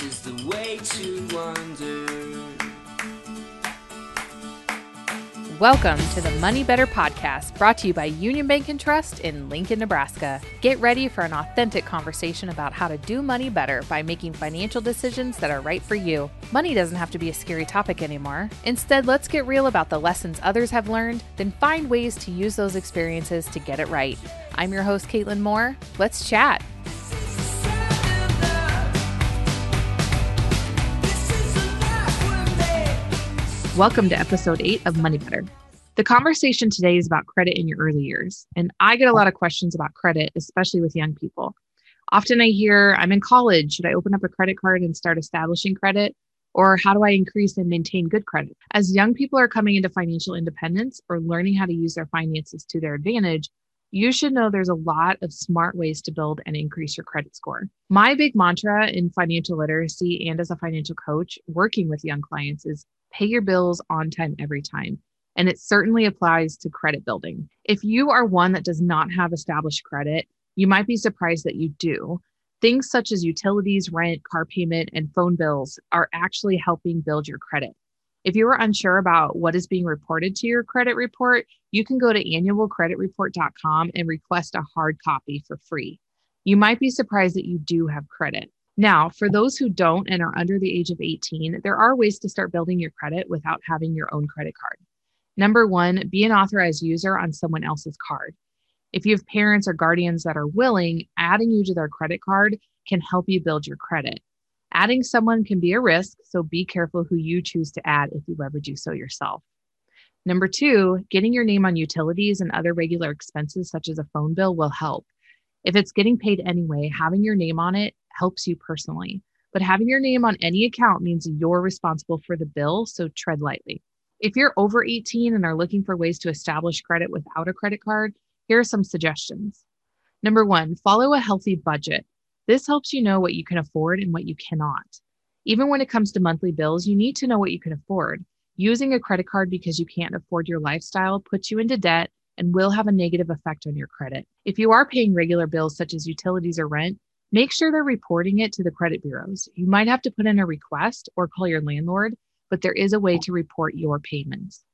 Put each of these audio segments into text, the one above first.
Is the way to wonder. Welcome to the Money Better podcast, brought to you by Union Bank and Trust in Lincoln, Nebraska. Get ready for an authentic conversation about how to do money better by making financial decisions that are right for you. Money doesn't have to be a scary topic anymore. Instead, let's get real about the lessons others have learned, then find ways to use those experiences to get it right. I'm your host, Caitlin Moore. Let's chat. Welcome to episode eight of Money Better. The conversation today is about credit in your early years. And I get a lot of questions about credit, especially with young people. Often I hear, I'm in college. Should I open up a credit card and start establishing credit? Or how do I increase and maintain good credit? As young people are coming into financial independence or learning how to use their finances to their advantage, you should know there's a lot of smart ways to build and increase your credit score. My big mantra in financial literacy and as a financial coach working with young clients is pay your bills on time every time. And it certainly applies to credit building. If you are one that does not have established credit, you might be surprised that you do. Things such as utilities, rent, car payment, and phone bills are actually helping build your credit. If you are unsure about what is being reported to your credit report, you can go to annualcreditreport.com and request a hard copy for free. You might be surprised that you do have credit. Now, for those who don't and are under the age of 18, there are ways to start building your credit without having your own credit card. Number one, be an authorized user on someone else's card. If you have parents or guardians that are willing, adding you to their credit card can help you build your credit. Adding someone can be a risk, so be careful who you choose to add if you ever do so yourself. Number two, getting your name on utilities and other regular expenses, such as a phone bill, will help. If it's getting paid anyway, having your name on it helps you personally. But having your name on any account means you're responsible for the bill, so tread lightly. If you're over 18 and are looking for ways to establish credit without a credit card, here are some suggestions. Number one, follow a healthy budget. This helps you know what you can afford and what you cannot. Even when it comes to monthly bills, you need to know what you can afford. Using a credit card because you can't afford your lifestyle puts you into debt and will have a negative effect on your credit. If you are paying regular bills such as utilities or rent, Make sure they're reporting it to the credit bureaus. You might have to put in a request or call your landlord, but there is a way to report your payments.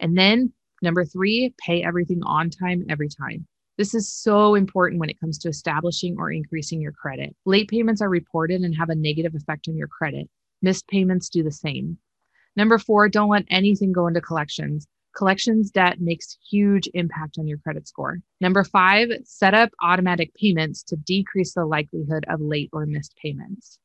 And then number three, pay everything on time every time. This is so important when it comes to establishing or increasing your credit. Late payments are reported and have a negative effect on your credit. Missed payments do the same. Number four, don't let anything go into collections. Collections debt makes huge impact on your credit score. Number five, set up automatic payments to decrease the likelihood of late or missed payments.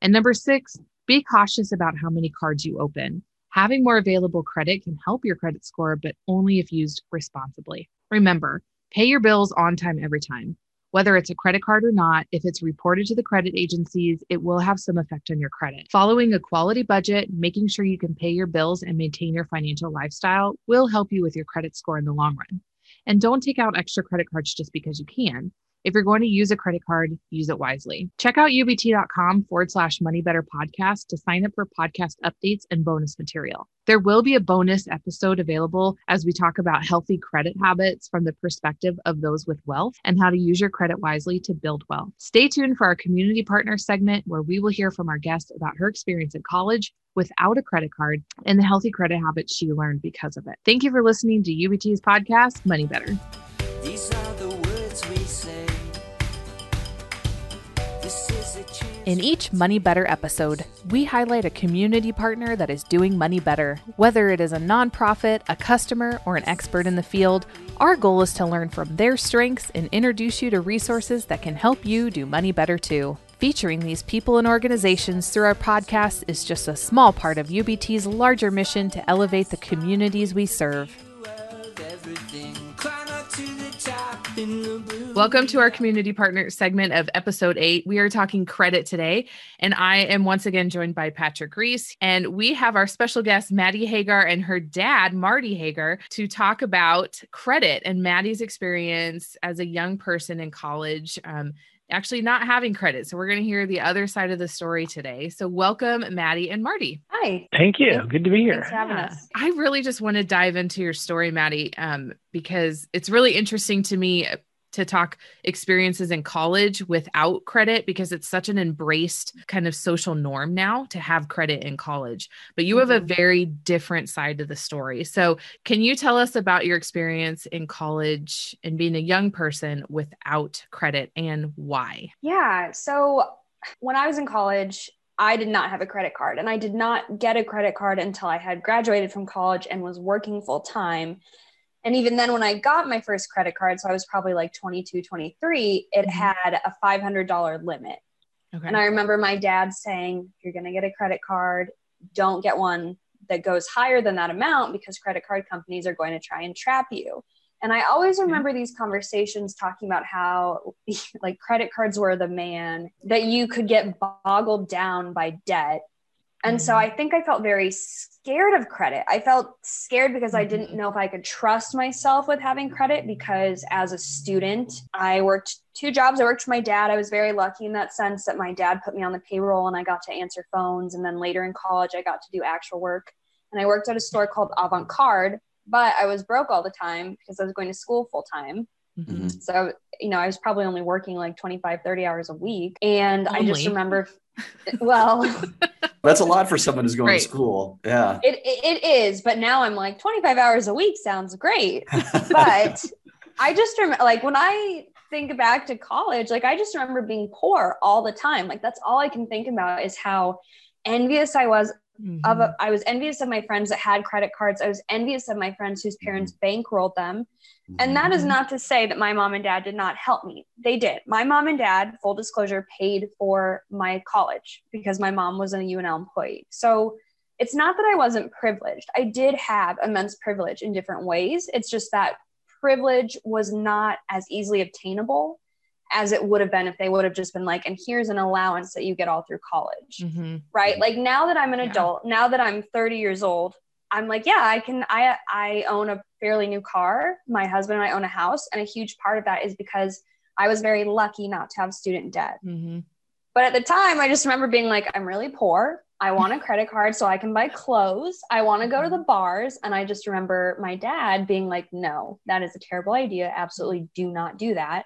And number six, be cautious about how many cards you open. Having more available credit can help your credit score, but only if used responsibly. Remember, pay your bills on time every time. Whether it's a credit card or not, if it's reported to the credit agencies, it will have some effect on your credit. Following a quality budget, making sure you can pay your bills and maintain your financial lifestyle will help you with your credit score in the long run. And don't take out extra credit cards just because you can. If you're going to use a credit card, use it wisely. Check out ubt.com forward slash money better podcast to sign up for podcast updates and bonus material. There will be a bonus episode available as we talk about healthy credit habits from the perspective of those with wealth and how to use your credit wisely to build wealth. Stay tuned for our community partner segment where we will hear from our guest about her experience in college without a credit card and the healthy credit habits she learned because of it. Thank you for listening to UBT's podcast, Money Better. In each Money Better episode, we highlight a community partner that is doing money better. Whether it is a nonprofit, a customer, or an expert in the field, our goal is to learn from their strengths and introduce you to resources that can help you do money better too. Featuring these people and organizations through our podcast is just a small part of UBT's larger mission to elevate the communities we serve. Welcome to our community partner segment of episode eight. We are talking credit today, and I am once again joined by Patrick Reese. And we have our special guest, Maddie Hagar, and her dad, Marty Hagar, to talk about credit and Maddie's experience as a young person in college. Um, Actually, not having credit. So, we're going to hear the other side of the story today. So, welcome, Maddie and Marty. Hi. Thank you. Good to be here. Thanks for having Yeah. us. I really just want to dive into your story, Maddie, um, because it's really interesting to me. To talk experiences in college without credit because it's such an embraced kind of social norm now to have credit in college. But you have a Mhm. very different side to the story. So, can you tell us about your experience in college and being a young person without credit and why? Yeah. So when I was in college, I did not have a credit card and I did not get a credit card until I had graduated from college and was working full time. And even then, when I got my first credit card, so I was probably like 22, 23, it Mhm. had a $500 limit. Okay. And I remember my dad saying, if you're going to get a credit card, don't get one that goes higher than that amount because credit card companies are going to try and trap you. And I always remember these conversations talking about how like credit cards were the man, that you could get boggled down by debt. And so Mhm. I think I felt very scared of credit. I felt scared because I didn't Mhm. know if I could trust myself with having credit because as a student, I worked two jobs. I worked for my dad. I was very lucky in that sense that my dad put me on the payroll and I got to answer phones. And then later in college, I got to do actual work. And I worked at a store called Avant Card, but I was broke all the time because I was going to school full time. Mhm. So, you know, I was probably only working like 25, 30 hours a week. And I just remember, well, That's a lot for someone who's going Right. to school. Yeah. it, it, it is. But now I'm like 25 hours a week sounds great. But I just remember, like, when I think back to college, like, I just remember being poor all the time. Like, that's all I can think about is how envious I was Mhm. of a, I was envious of my friends that had credit cards. I was envious of my friends whose parents bankrolled them. And that is Mhm. not to say that my mom and dad did not help me. They did. My mom and dad, full disclosure, paid for my college because my mom was a UNL employee. So it's not that I wasn't privileged. I did have immense privilege in different ways. It's just that privilege was not as easily obtainable as it would have been if they would have just been like, and here's an allowance that you get all through college Mhm. right? Like now that i'm an Yeah. adult now that i'm 30 years old i'm like yeah i can i i own a fairly new car. My husband and i own a house. And a huge part of that is because i was very lucky not to have student debt. Mhm. but at the time i just remember being like i'm really poor. I want a credit card so i can buy clothes. I want to go to the bars. And i just remember my dad being like no that is a terrible idea. Absolutely do not do that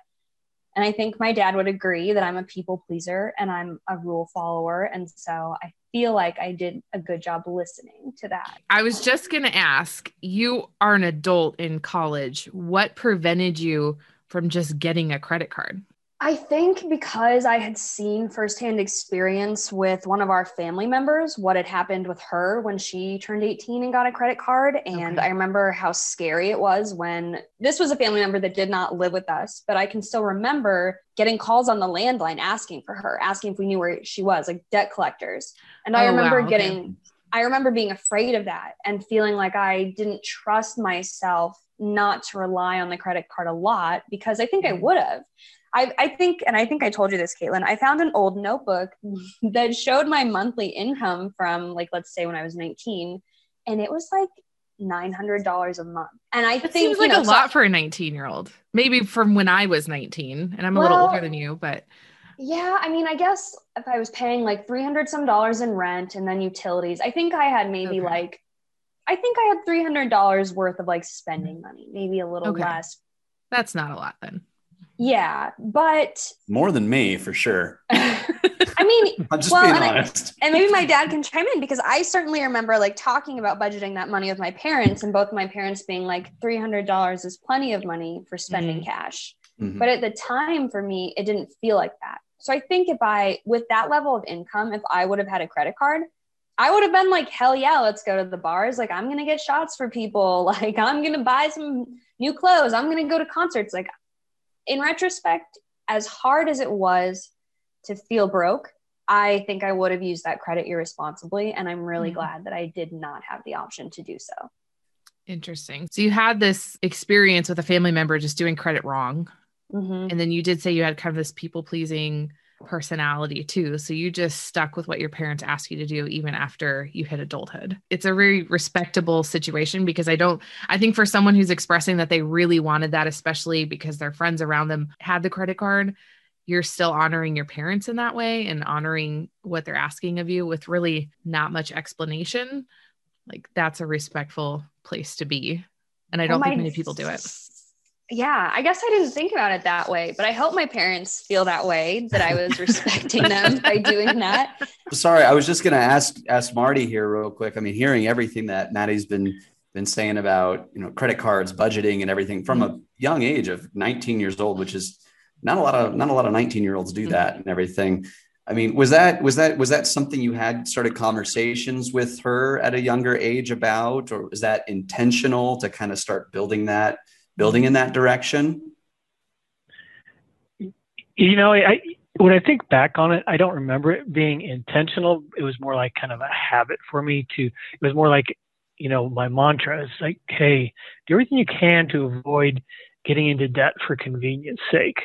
and I think my dad would agree that I'm a people pleaser and I'm a rule follower. And so I feel like I did a good job listening to that. I was just going to ask you are an adult in college. What prevented you from just getting a credit card? I think because I had seen firsthand experience with one of our family members, what had happened with her when she turned 18 and got a credit card. And Okay. I remember how scary it was when this was a family member that did not live with us, but I can still remember getting calls on the landline asking for her, asking if we knew where she was, like debt collectors. And I Oh, remember wow, okay. getting, I remember being afraid of that and feeling like I didn't trust myself not to rely on the credit card a lot because I think I Mhm. would have. I, I think, and I think I told you this, Caitlin. I found an old notebook that showed my monthly income from, like, let's say when I was 19, and it was like $900 a month. And I It think seems you like know, a so- lot for a 19 year old. Maybe from when I was 19, and I'm a little older than you, but Yeah, I mean, I guess if I was paying like 300 some dollars in rent and then utilities, I think I had maybe Okay. like, I think I had $300 worth of like spending money, maybe a little Okay. less. that's not a lot then. Yeah, but More than me, for sure. I mean, I'm just Well, being and I- honest. and maybe my dad can chime in because I certainly remember like talking about budgeting that money with my parents, and both my parents being like, $300 is plenty of money for spending cash. Mhm. But at the time for me, it didn't feel like that. So I think if I, with that level of income, if I would have had a credit card, I would have been like, hell yeah, let's go to the bars. Like, I'm going to get shots for people. Like, I'm going to buy some new clothes. I'm going to go to concerts. Like, in retrospect, as hard as it was to feel broke, I think I would have used that credit irresponsibly. And I'm really Mhm. glad that I did not have the option to do so. Interesting. So you had this experience with a family member just doing credit wrong. Mhm. And then you did say you had kind of this people pleasing personality too. So you just stuck with what your parents asked you to do even after you hit adulthood. It's a very respectable situation because I don't, I think for someone who's expressing that they really wanted that, especially because their friends around them had the credit card, you're still honoring your parents in that way and honoring what they're asking of you with really not much explanation. Like that's a respectful place to be. And I don't Well, think many people do it. Yeah, I guess I didn't think about it that way, but I hope my parents feel that way that I was respecting them by doing that. Sorry, I was just going to ask ask Marty here real quick. I mean, hearing everything that Maddie's been been saying about you know credit cards, budgeting, and everything from a young age of 19 years old, which is not a lot of not a lot of 19 year olds do mm-hmm. that and everything. I mean, was that was that was that something you had started conversations with her at a younger age about, or was that intentional to kind of start building that building in that direction? You know, I when I think back on it, I don't remember it being intentional. It was more like kind of a habit for me to. It was more like, you know, my mantra is like, hey, do everything you can to avoid getting into debt for convenience sake.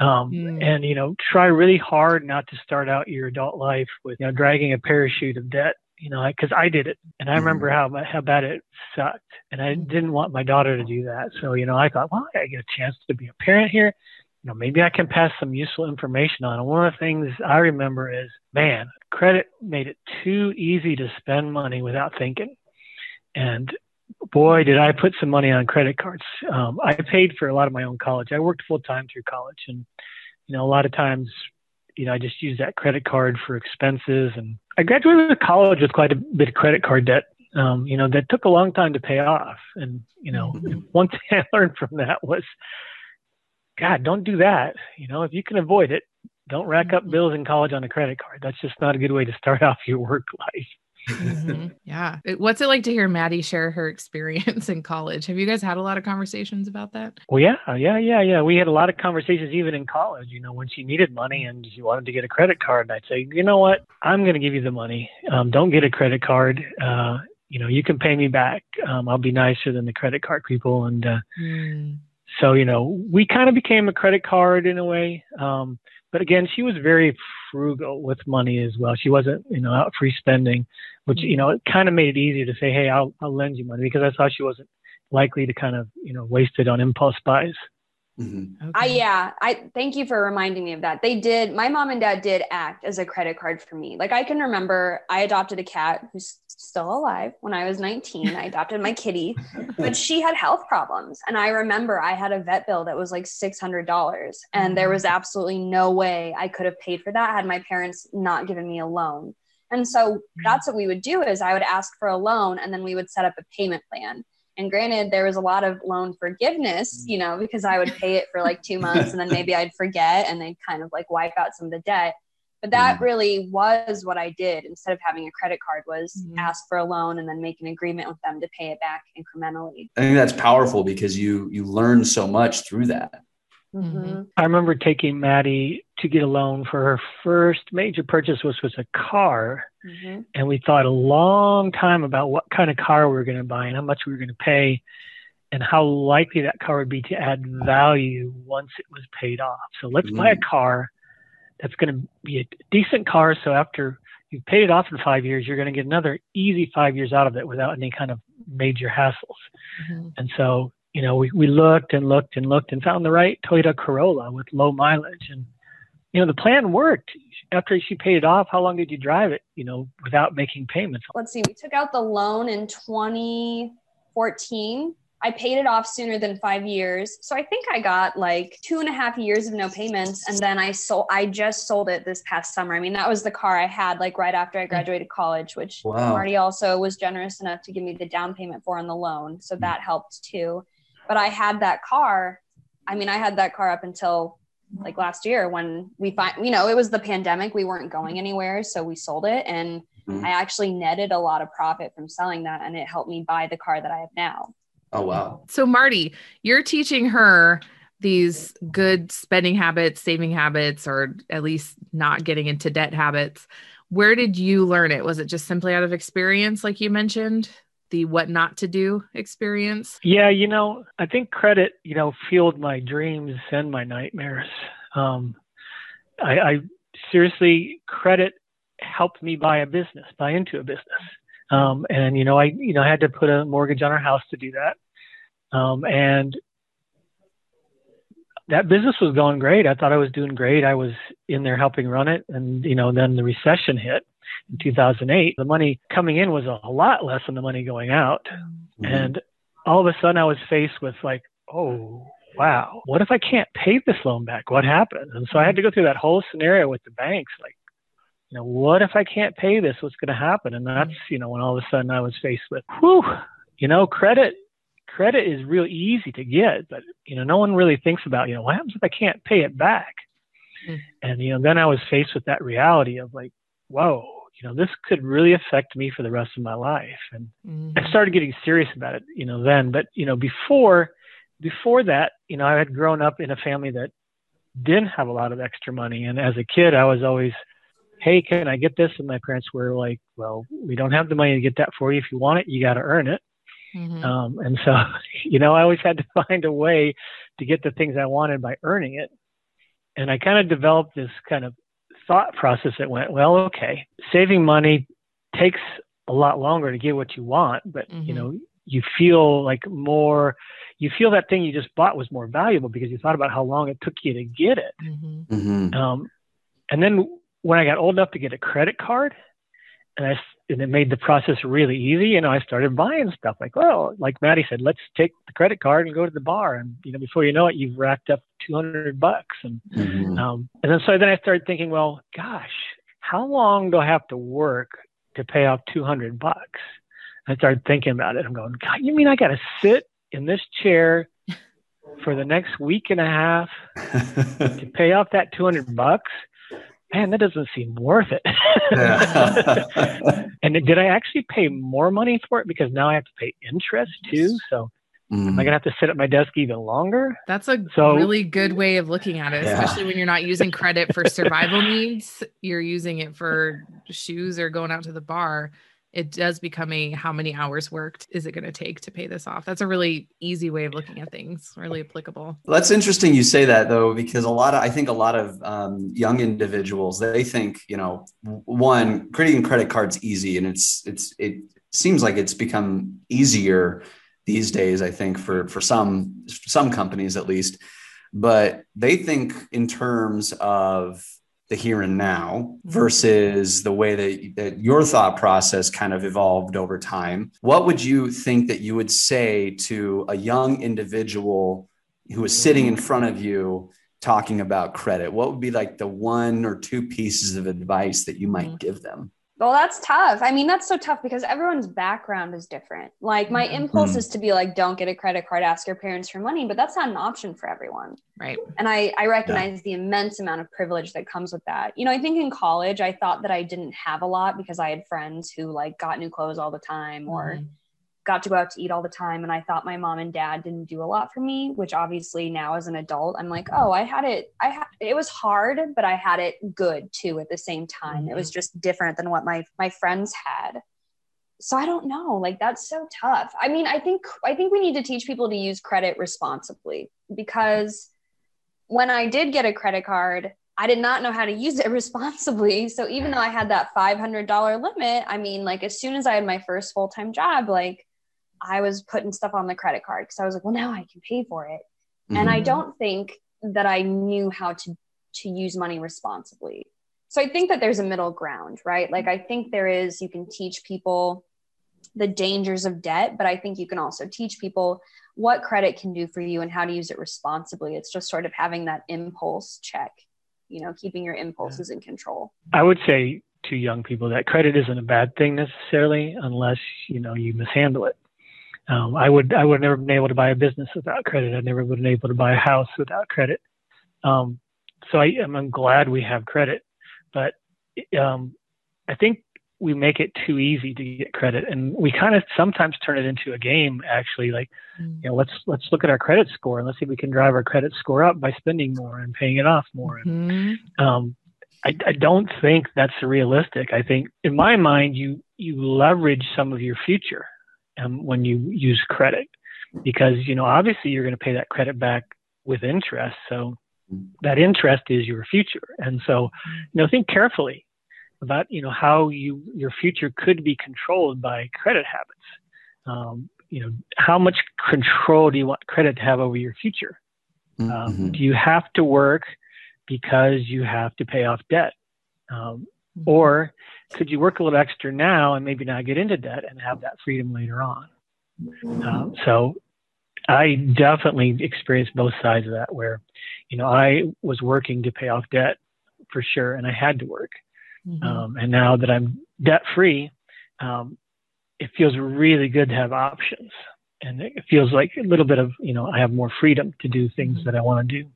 Um, mm. And you know, try really hard not to start out your adult life with you know dragging a parachute of debt you know, because I, I, did it, and I remember mm-hmm. how how bad it sucked, and I didn't want my daughter to do that. So you know, I thought, well, I get a chance to be a parent here. You know, maybe I can pass some useful information on. And one of the things I remember is, man, credit made it too easy to spend money without thinking, and boy, did I put some money on credit cards. Um, I paid for a lot of my own college. I worked full time through college, and you know, a lot of times you know, I just used that credit card for expenses. And I graduated college with quite a bit of credit card debt, um, you know, that took a long time to pay off. And, you know, mm-hmm. one thing I learned from that was, God, don't do that. You know, if you can avoid it, don't rack up mm-hmm. bills in college on a credit card. That's just not a good way to start off your work life mm-hmm. Yeah. What's it like to hear Maddie share her experience in college? Have you guys had a lot of conversations about that? Well, yeah, yeah, yeah, yeah. We had a lot of conversations even in college. You know, when she needed money and she wanted to get a credit card, And I'd say, you know what, I'm going to give you the money. Um, don't get a credit card. Uh, you know, you can pay me back. Um, I'll be nicer than the credit card people. And uh, mm. so, you know, we kind of became a credit card in a way. Um, but again, she was very frugal with money as well. She wasn't, you know, out free spending, which, you know, it kind of made it easier to say, hey, I'll, I'll lend you money because I saw she wasn't likely to kind of, you know, waste it on impulse buys. Mm-hmm. Okay. I yeah, I thank you for reminding me of that. They did. My mom and dad did act as a credit card for me. Like I can remember, I adopted a cat who's still alive when I was 19. I adopted my kitty, but she had health problems, and I remember I had a vet bill that was like six hundred dollars, and there was absolutely no way I could have paid for that had my parents not given me a loan. And so that's what we would do is I would ask for a loan, and then we would set up a payment plan. And granted, there was a lot of loan forgiveness, you know, because I would pay it for like two months and then maybe I'd forget and they'd kind of like wipe out some of the debt. But that mm really was what I did instead of having a credit card was mm ask for a loan and then make an agreement with them to pay it back incrementally. I think that's powerful because you you learn so much through that. Mm-hmm. I remember taking Maddie to get a loan for her first major purchase, which was a car. Mm-hmm. And we thought a long time about what kind of car we were going to buy and how much we were going to pay and how likely that car would be to add value once it was paid off. So let's mm-hmm. buy a car that's going to be a decent car. So after you've paid it off in five years, you're going to get another easy five years out of it without any kind of major hassles. Mm-hmm. And so you know, we, we looked and looked and looked and found the right Toyota Corolla with low mileage. And, you know, the plan worked. After she paid it off, how long did you drive it, you know, without making payments? Let's see, we took out the loan in 2014. I paid it off sooner than five years. So I think I got like two and a half years of no payments. And then I sold, I just sold it this past summer. I mean, that was the car I had like right after I graduated college, which wow. Marty also was generous enough to give me the down payment for on the loan. So that helped too but I had that car. I mean, I had that car up until like last year when we find, you know, it was the pandemic. We weren't going anywhere. So we sold it. And mm-hmm. I actually netted a lot of profit from selling that. And it helped me buy the car that I have now. Oh, wow. So, Marty, you're teaching her these good spending habits, saving habits, or at least not getting into debt habits. Where did you learn it? Was it just simply out of experience, like you mentioned? The what not to do experience? Yeah, you know, I think credit, you know, fueled my dreams and my nightmares. Um, I, I seriously credit helped me buy a business, buy into a business. Um, and you know, I you know I had to put a mortgage on our house to do that. Um, and that business was going great. I thought I was doing great. I was in there helping run it, and you know, then the recession hit, in 2008, the money coming in was a lot less than the money going out. Mm-hmm. And all of a sudden I was faced with like, oh, wow, what if I can't pay this loan back? What happens? And so I had to go through that whole scenario with the banks, like, you know, what if I can't pay this? What's going to happen? And that's, you know, when all of a sudden I was faced with, whew, you know, credit, credit is real easy to get, but, you know, no one really thinks about, you know, what happens if I can't pay it back? Mm. And, you know, then I was faced with that reality of like, whoa, you know, this could really affect me for the rest of my life. And mm-hmm. I started getting serious about it, you know, then. But, you know, before before that, you know, I had grown up in a family that didn't have a lot of extra money. And as a kid, I was always, hey, can I get this? And my parents were like, well, we don't have the money to get that for you. If you want it, you got to earn it. Mm-hmm. Um, and so, you know, I always had to find a way to get the things I wanted by earning it. And I kind of developed this kind of thought process that went, well, okay, saving money takes a lot longer to get what you want, but mm-hmm. you know, you feel like more, you feel that thing you just bought was more valuable because you thought about how long it took you to get it. Mm-hmm. Mm-hmm. Um, and then when I got old enough to get a credit card, and I and it made the process really easy. Know, I started buying stuff like, well, like Maddie said, let's take the credit card and go to the bar, and you know, before you know it, you've racked up two hundred bucks, and mm-hmm. um, and then so then I started thinking, well, gosh, how long do I have to work to pay off two hundred bucks? I started thinking about it. I'm going, God, you mean I got to sit in this chair for the next week and a half to pay off that 200 bucks? Man, that doesn't seem worth it. and did I actually pay more money for it because now I have to pay interest too? So mm. am I gonna have to sit at my desk even longer? That's a so, really good way of looking at it, yeah. especially when you're not using credit for survival needs. You're using it for shoes or going out to the bar it does become a how many hours worked is it going to take to pay this off? That's a really easy way of looking at things, really applicable. That's interesting you say that though, because a lot of, I think a lot of um, young individuals, they think, you know, one, creating credit cards easy and it's, it's, it seems like it's become easier these days, I think for, for some, some companies at least, but they think in terms of the here and now mm-hmm. versus the way that, that your thought process kind of evolved over time. What would you think that you would say to a young individual who is sitting in front of you talking about credit? What would be like the one or two pieces of advice that you might mm-hmm. give them? Well, that's tough. I mean, that's so tough because everyone's background is different. Like, my mm-hmm. impulse mm-hmm. is to be like, don't get a credit card, ask your parents for money, but that's not an option for everyone. Right. And I, I recognize yeah. the immense amount of privilege that comes with that. You know, I think in college, I thought that I didn't have a lot because I had friends who like got new clothes all the time or mm-hmm got to go out to eat all the time and I thought my mom and dad didn't do a lot for me, which obviously now as an adult I'm like, "Oh, I had it I had it was hard, but I had it good too at the same time. Mm-hmm. It was mm-hmm. just different than what my my friends had." So I don't know, like that's so tough. I mean, I think I think we need to teach people to use credit responsibly because when I did get a credit card, I did not know how to use it responsibly. So even though I had that $500 limit, I mean, like as soon as I had my first full time job, like I was putting stuff on the credit card because I was like, well, now I can pay for it. Mm-hmm. And I mm-hmm. don't think that I knew how to to use money responsibly. So I think that there's a middle ground, right? Like I think there is you can teach people the dangers of debt, but I think you can also teach people what credit can do for you and how to use it responsibly. It's just sort of having that impulse check, you know, keeping your impulses in control. I would say to young people that credit isn't a bad thing necessarily unless, you know, you mishandle it. Um, I would I would never been able to buy a business without credit. I never would have been able to buy a house without credit. Um, so I am I'm glad we have credit, but um, I think we make it too easy to get credit, and we kind of sometimes turn it into a game. Actually, like mm. you know, let's let's look at our credit score and let's see if we can drive our credit score up by spending more and paying it off more. Mm-hmm. And, um, I, I don't think that's realistic. I think in my mind, you you leverage some of your future um, when you use credit because you know obviously you're going to pay that credit back with interest. So that interest is your future. And so you know think carefully about you know how you your future could be controlled by credit habits. Um, you know how much control do you want credit to have over your future? Um, mm-hmm. do you have to work because you have to pay off debt? Um, Mm-hmm. Or could you work a little extra now and maybe not get into debt and have that freedom later on? Um, so I definitely experienced both sides of that where, you know, I was working to pay off debt for sure, and I had to work. Mm-hmm. Um, and now that I'm debt free, um, it feels really good to have options. And it feels like a little bit of, you know, I have more freedom to do things mm-hmm. that I want to do.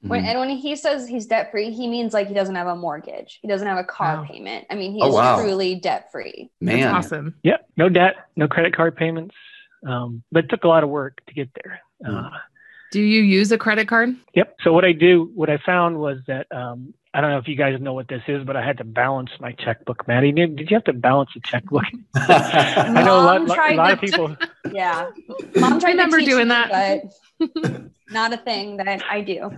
When, mm-hmm. and when he says he's debt free, he means like he doesn't have a mortgage. He doesn't have a car wow. payment. I mean, he's oh, wow. truly debt free. Man, That's awesome. Yeah, no debt, no credit card payments. Um, but it took a lot of work to get there. Mm. Uh, do you use a credit card? Yep. So what I do, what I found was that um, I don't know if you guys know what this is, but I had to balance my checkbook. Maddie, did, did you have to balance a checkbook? I know a lot, a lot of people. yeah, mom tried I remember doing me, that, but not a thing that I do.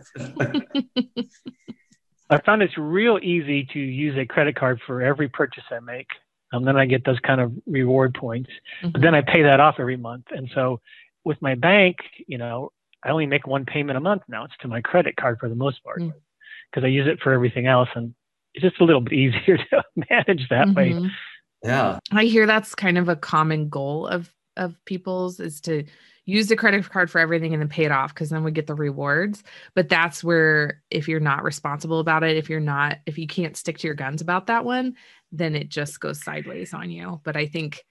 I found it's real easy to use a credit card for every purchase I make. And then I get those kind of reward points. Mm-hmm. But then I pay that off every month. And so with my bank, you know, I only make one payment a month now. It's to my credit card for the most part. Mm-hmm because I use it for everything else, and it's just a little bit easier to manage that mm-hmm. way. Yeah, I hear that's kind of a common goal of of people's is to use the credit card for everything and then pay it off because then we get the rewards. But that's where if you're not responsible about it, if you're not, if you can't stick to your guns about that one, then it just goes sideways on you. But I think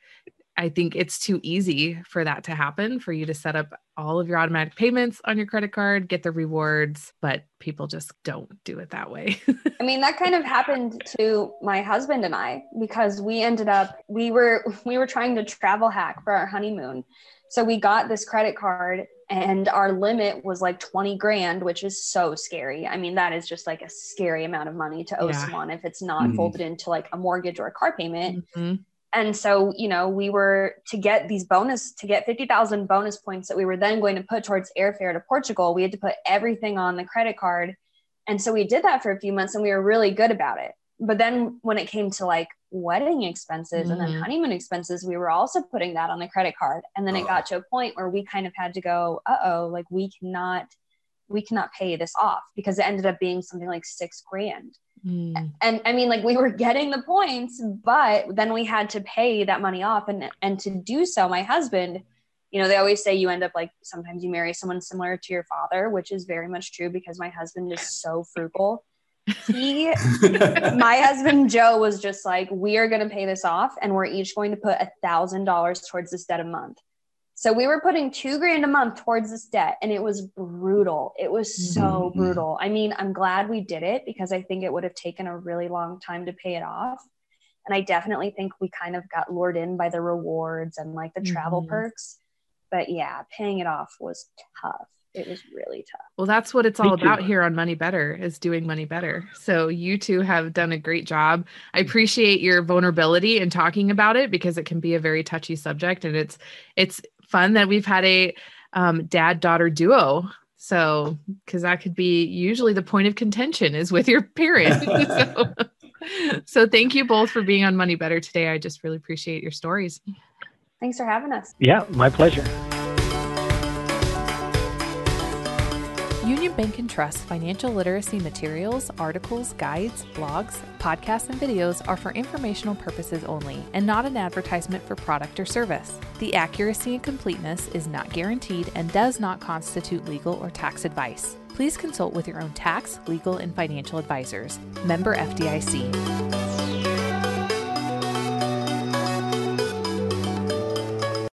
I think it's too easy for that to happen for you to set up all of your automatic payments on your credit card, get the rewards, but people just don't do it that way. I mean, that kind of happened to my husband and I because we ended up we were we were trying to travel hack for our honeymoon. So we got this credit card and our limit was like 20 grand, which is so scary. I mean, that is just like a scary amount of money to owe yeah. someone if it's not mm-hmm. folded into like a mortgage or a car payment. Mm-hmm and so you know we were to get these bonus to get 50,000 bonus points that we were then going to put towards airfare to Portugal we had to put everything on the credit card and so we did that for a few months and we were really good about it but then when it came to like wedding expenses mm-hmm. and then mm-hmm. honeymoon expenses we were also putting that on the credit card and then it got to a point where we kind of had to go uh-oh like we cannot we cannot pay this off because it ended up being something like 6 grand Mm. And I mean, like we were getting the points, but then we had to pay that money off. And and to do so, my husband, you know, they always say you end up like sometimes you marry someone similar to your father, which is very much true because my husband is so frugal. He, my husband Joe, was just like, we are going to pay this off, and we're each going to put a thousand dollars towards this debt a month. So we were putting two grand a month towards this debt, and it was brutal. It was so mm-hmm. brutal. I mean, I'm glad we did it because I think it would have taken a really long time to pay it off. And I definitely think we kind of got lured in by the rewards and like the travel mm-hmm. perks. But yeah, paying it off was tough. It was really tough. Well, that's what it's all about here on Money Better is doing money better. So you two have done a great job. I appreciate your vulnerability in talking about it because it can be a very touchy subject and it's it's fun that we've had a um, dad daughter duo. So, because that could be usually the point of contention is with your parents. so, so, thank you both for being on Money Better today. I just really appreciate your stories. Thanks for having us. Yeah, my pleasure. Union Bank and Trust financial literacy materials, articles, guides, blogs, podcasts, and videos are for informational purposes only and not an advertisement for product or service. The accuracy and completeness is not guaranteed and does not constitute legal or tax advice. Please consult with your own tax, legal, and financial advisors. Member FDIC.